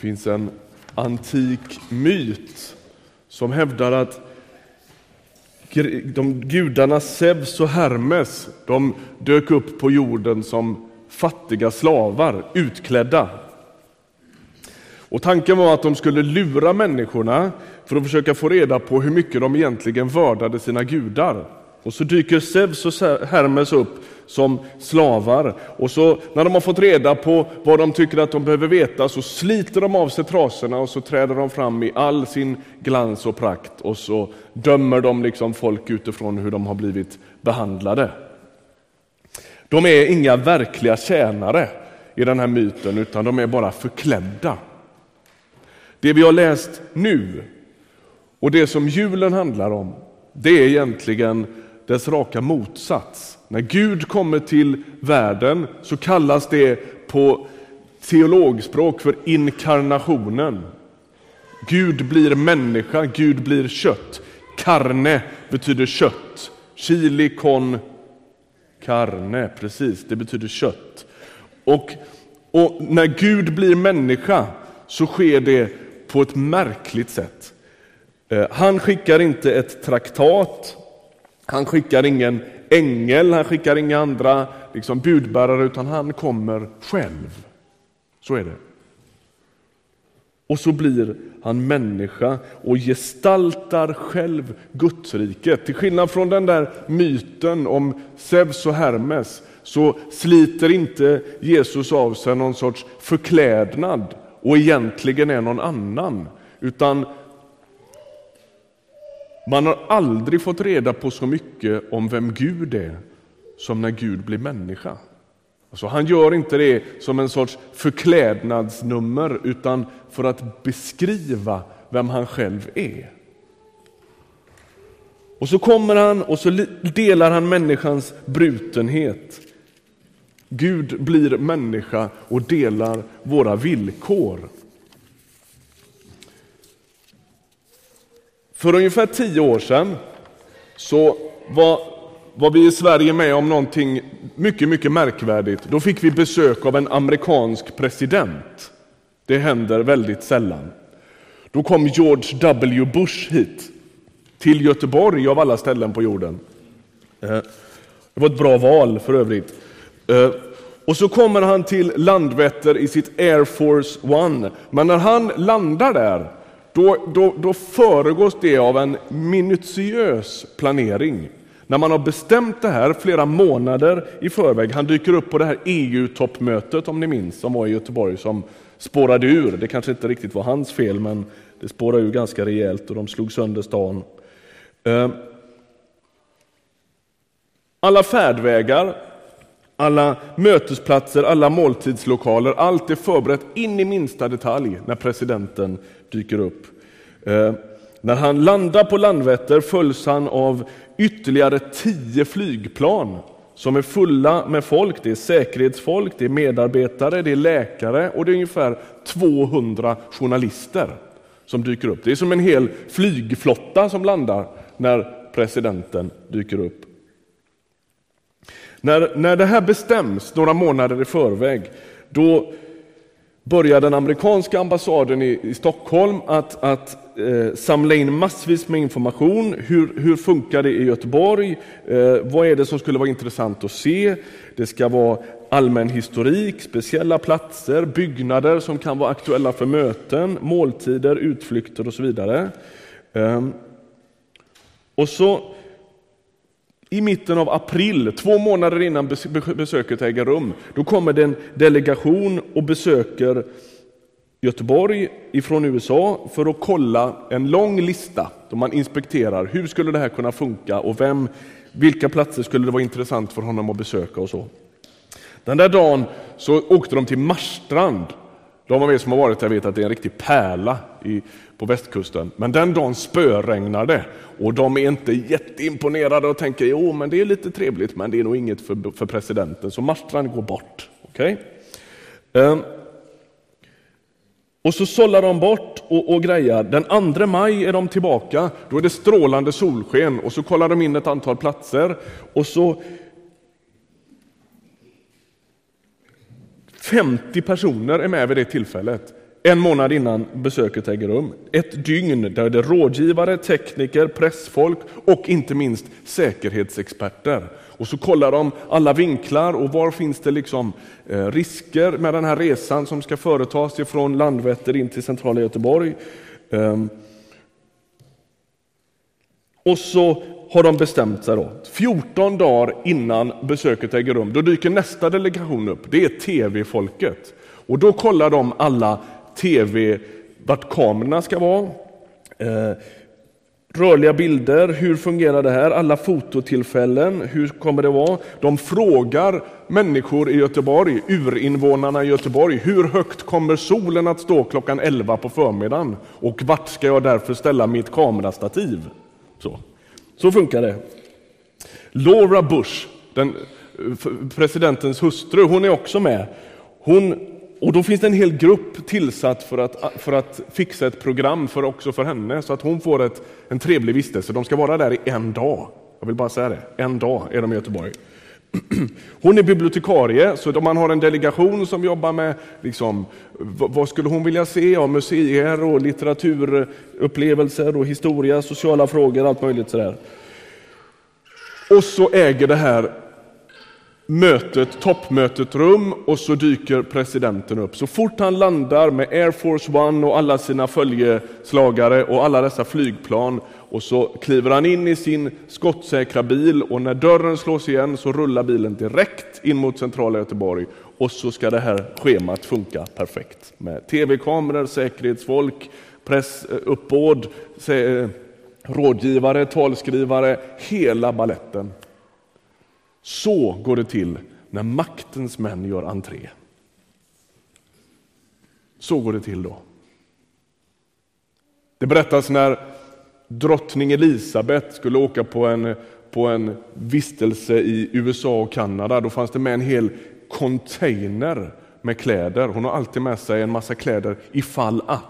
finns en antik myt som hävdar att de gudarna Zeus och Hermes de dök upp på jorden som fattiga slavar, utklädda. Och tanken var att de skulle lura människorna för att försöka få reda på hur mycket de egentligen vördade sina gudar. Och så dyker Zeus och Hermes upp som slavar. Och så när de har fått reda på vad de tycker att de behöver veta så sliter de av sig trasorna och så träder de fram i all sin glans och prakt och så dömer de liksom folk utifrån hur de har blivit behandlade. De är inga verkliga tjänare i den här myten utan de är bara förklädda. Det vi har läst nu och det som julen handlar om det är egentligen dess raka motsats. När Gud kommer till världen så kallas det på teologspråk för inkarnationen. Gud blir människa, Gud blir kött. Carne betyder kött. Chili con carne, precis, det betyder kött. Och, och när Gud blir människa så sker det på ett märkligt sätt. Eh, han skickar inte ett traktat han skickar ingen ängel, han skickar inga andra liksom, budbärare, utan han kommer själv. Så är det. Och så blir han människa och gestaltar själv Gudsriket. Till skillnad från den där myten om Zeus och Hermes så sliter inte Jesus av sig någon sorts förklädnad och egentligen är någon annan. Utan man har aldrig fått reda på så mycket om vem Gud är som när Gud blir människa. Alltså han gör inte det som en sorts förklädnadsnummer utan för att beskriva vem han själv är. Och så kommer han och så delar han människans brutenhet. Gud blir människa och delar våra villkor. För ungefär tio år sedan så var, var vi i Sverige med om någonting mycket, mycket märkvärdigt. Då fick vi besök av en amerikansk president. Det händer väldigt sällan. Då kom George W Bush hit, till Göteborg av alla ställen på jorden. Eh, det var ett bra val för övrigt. Eh, och så kommer han till Landvetter i sitt Air Force One. Men när han landar där då, då, då föregås det av en minutiös planering. När man har bestämt det här flera månader i förväg, han dyker upp på det här EU-toppmötet om ni minns, som var i Göteborg, som spårade ur. Det kanske inte riktigt var hans fel, men det spårade ur ganska rejält och de slog sönder stan. Eh, alla färdvägar, alla mötesplatser, alla måltidslokaler, allt är förberett in i minsta detalj när presidenten dyker upp. Eh, när han landar på Landvetter följs han av ytterligare tio flygplan som är fulla med folk. Det är säkerhetsfolk, det är medarbetare, det är läkare och det är ungefär 200 journalister som dyker upp. Det är som en hel flygflotta som landar när presidenten dyker upp. När, när det här bestäms några månader i förväg, då börjar den amerikanska ambassaden i, i Stockholm att, att eh, samla in massvis med information. Hur, hur funkar det i Göteborg? Eh, vad är det som skulle vara intressant att se? Det ska vara allmän historik, speciella platser, byggnader som kan vara aktuella för möten, måltider, utflykter och så vidare. Eh, och så i mitten av april, två månader innan besöket äger rum, då kommer det en delegation och besöker Göteborg ifrån USA för att kolla en lång lista då man inspekterar hur skulle det här kunna funka och vem, vilka platser skulle det vara intressant för honom att besöka och så. Den där dagen så åkte de till Marstrand de av er som har varit där vet att det är en riktig pärla i, på västkusten. Men den dagen spöregnar det och de är inte jätteimponerade och tänker jo men det är lite trevligt men det är nog inget för, för presidenten. Så Marstrand går bort. Okay? Um, ehm, och så sållar de bort och, och grejar. Den 2 maj är de tillbaka. Då är det strålande solsken och så kollar de in ett antal platser och så 50 personer är med vid det tillfället en månad innan besöket äger rum. Ett dygn där det är rådgivare, tekniker, pressfolk och inte minst säkerhetsexperter. Och så kollar de alla vinklar och var finns det liksom eh, risker med den här resan som ska företas ifrån Landvetter in till centrala Göteborg. Ehm. Och så har de bestämt sig då. 14 dagar innan besöket äger rum, då dyker nästa delegation upp. Det är tv-folket. Och då kollar de alla tv, vart kamerorna ska vara. Eh, rörliga bilder, hur fungerar det här? Alla fototillfällen, hur kommer det vara? De frågar människor i Göteborg, urinvånarna i Göteborg, hur högt kommer solen att stå klockan 11 på förmiddagen? Och vart ska jag därför ställa mitt kamerastativ? Så, Så funkar det. Laura Bush, den, eh, presidentens hustru, hon är också med. Hon och då finns det en hel grupp tillsatt för att, för att fixa ett program för, också för henne, så att hon får ett, en trevlig vistelse. De ska vara där i en dag. Jag vill bara säga det. En dag är de i Göteborg. Hon är bibliotekarie, så man har en delegation som jobbar med liksom, vad skulle hon vilja se av museer och litteraturupplevelser och historia, sociala frågor, allt möjligt sådär. Och så äger det här mötet, toppmötet rum och så dyker presidenten upp. Så fort han landar med Air Force One och alla sina följeslagare och alla dessa flygplan och så kliver han in i sin skottsäkra bil och när dörren slås igen så rullar bilen direkt in mot centrala Göteborg och så ska det här schemat funka perfekt med tv-kameror, säkerhetsfolk, pressuppbåd, eh, rådgivare, talskrivare, hela balletten. Så går det till när maktens män gör entré. Så går det till då. Det berättas när drottning Elisabet skulle åka på en, på en vistelse i USA och Kanada. Då fanns det med en hel container med kläder. Hon har alltid med sig en massa kläder ifall att.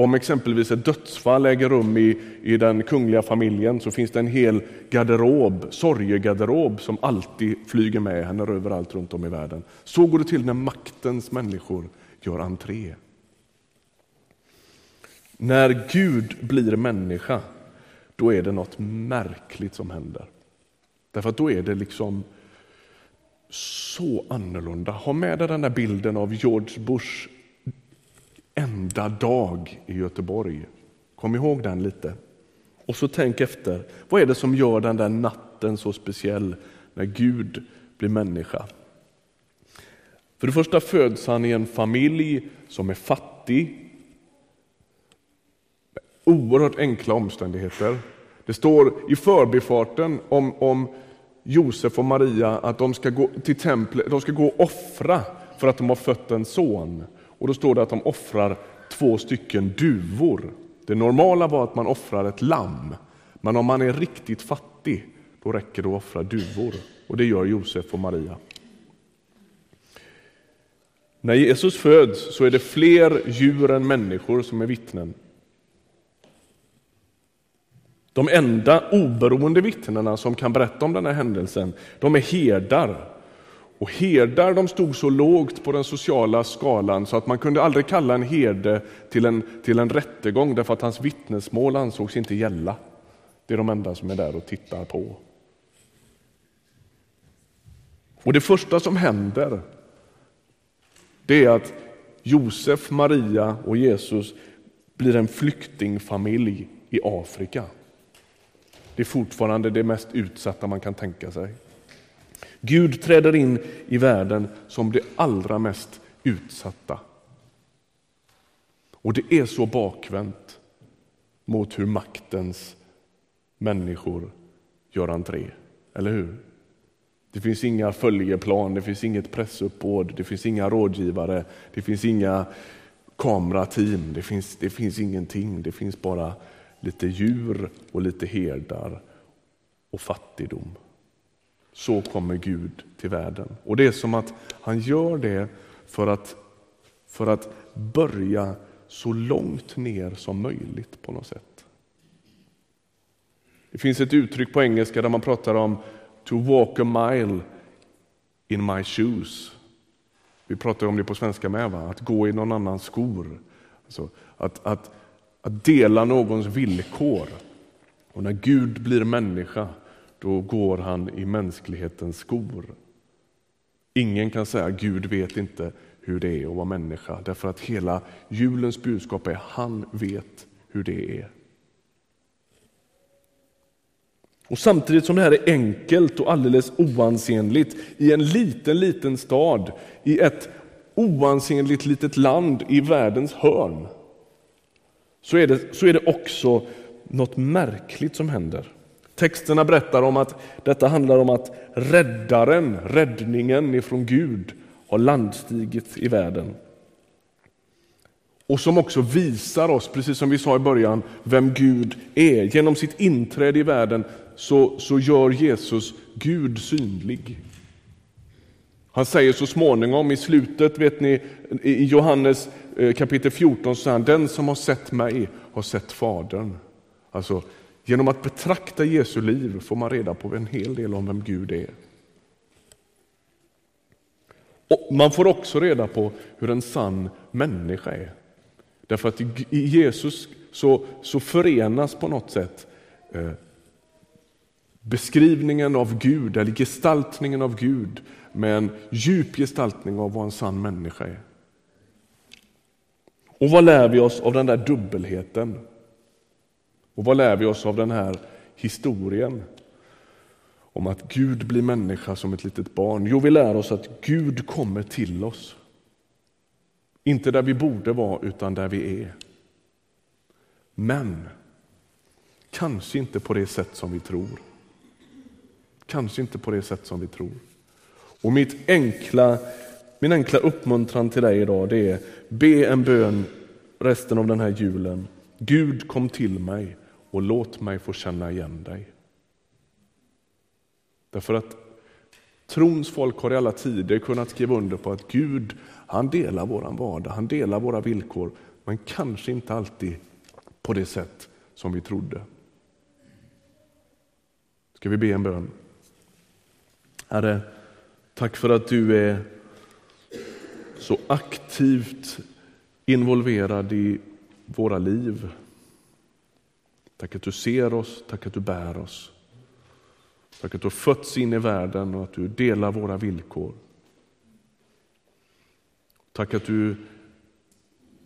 Om exempelvis ett dödsfall äger rum i, i den kungliga familjen så finns det en hel garderob, sorgegarderob som alltid flyger med henne överallt runt om i världen. Så går det till när maktens människor gör entré. När Gud blir människa, då är det något märkligt som händer. Därför att då är det liksom så annorlunda. Ha med dig den där bilden av George Bush enda dag i Göteborg. Kom ihåg den lite. Och så tänk efter, vad är det som gör den där natten så speciell när Gud blir människa? För det första föds han i en familj som är fattig. Oerhört enkla omständigheter. Det står i förbifarten om, om Josef och Maria att de ska gå till templet, de ska gå och offra för att de har fött en son. Och då står det att de offrar två stycken duvor. Det normala var att man offrar ett lamm, men om man är riktigt fattig, då räcker det att offra duvor. Och det gör Josef och Maria. När Jesus föds så är det fler djur än människor som är vittnen. De enda oberoende vittnena som kan berätta om den här händelsen, de är herdar och herdar de stod så lågt på den sociala skalan så att man kunde aldrig kalla en herde till en, till en rättegång därför att hans vittnesmål ansågs inte gälla. Det är de enda som är där och tittar på. Och Det första som händer det är att Josef, Maria och Jesus blir en flyktingfamilj i Afrika. Det är fortfarande det mest utsatta man kan tänka sig. Gud träder in i världen som det allra mest utsatta. Och det är så bakvänt mot hur maktens människor gör entré, eller hur? Det finns inga följeplan, det finns inget pressuppbåd, det finns inga rådgivare, det finns inga kamerateam, det finns, det finns ingenting. Det finns bara lite djur och lite herdar och fattigdom. Så kommer Gud till världen. Och det är som att han gör det för att, för att börja så långt ner som möjligt på något sätt. Det finns ett uttryck på engelska där man pratar om to walk a mile in my shoes. Vi pratar om det på svenska med, va? att gå i någon annans skor. Alltså, att, att, att dela någons villkor. Och när Gud blir människa, då går han i mänsklighetens skor. Ingen kan säga att Gud vet inte hur det är att vara människa, därför att hela julens budskap är han vet hur det är. Och Samtidigt som det här är enkelt och alldeles oansenligt i en liten, liten stad i ett oansenligt litet land i världens hörn så är det, så är det också något märkligt som händer. Texterna berättar om att detta handlar om att räddaren, räddningen ifrån Gud, har landstigit i världen. Och som också visar oss, precis som vi sa i början, vem Gud är. Genom sitt inträde i världen så, så gör Jesus Gud synlig. Han säger så småningom i slutet, vet ni, i Johannes eh, kapitel 14, så han, den som har sett mig har sett Fadern. Alltså, genom att betrakta Jesu liv får man reda på en hel del om vem Gud är. Och man får också reda på hur en sann människa är. Därför att i Jesus så, så förenas på något sätt eh, beskrivningen av Gud, eller gestaltningen av Gud, med en djup gestaltning av vad en sann människa är. Och vad lär vi oss av den där dubbelheten? Och vad lär vi oss av den här historien? Om att Gud blir människa som ett litet barn. Jo, vi lär oss att Gud kommer till oss. Inte där vi borde vara, utan där vi är. Men kanske inte på det sätt som vi tror. Kanske inte på det sätt som vi tror. Och mitt enkla, min enkla uppmuntran till dig idag det är be en bön resten av den här julen. Gud kom till mig och låt mig få känna igen dig. Därför att trons folk har i alla tider kunnat skriva under på att Gud han delar våran vardag, han delar våra villkor, men kanske inte alltid på det sätt som vi trodde. Ska vi be en bön? Herre, tack för att du är så aktivt involverad i våra liv. Tack att du ser oss, tack att du bär oss. Tack att du har fötts in i världen och att du delar våra villkor. Tack att du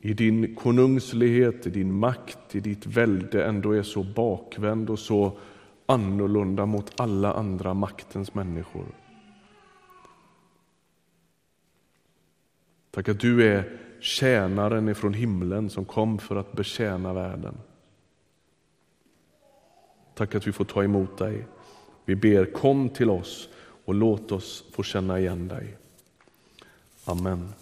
i din konungslighet, i din makt, i ditt välde ändå är så bakvänd och så annorlunda mot alla andra maktens människor. Tack att du är tjänaren ifrån himlen som kom för att betjäna världen. Tack att vi får ta emot dig. Vi ber kom till oss och låt oss få känna igen dig. Amen.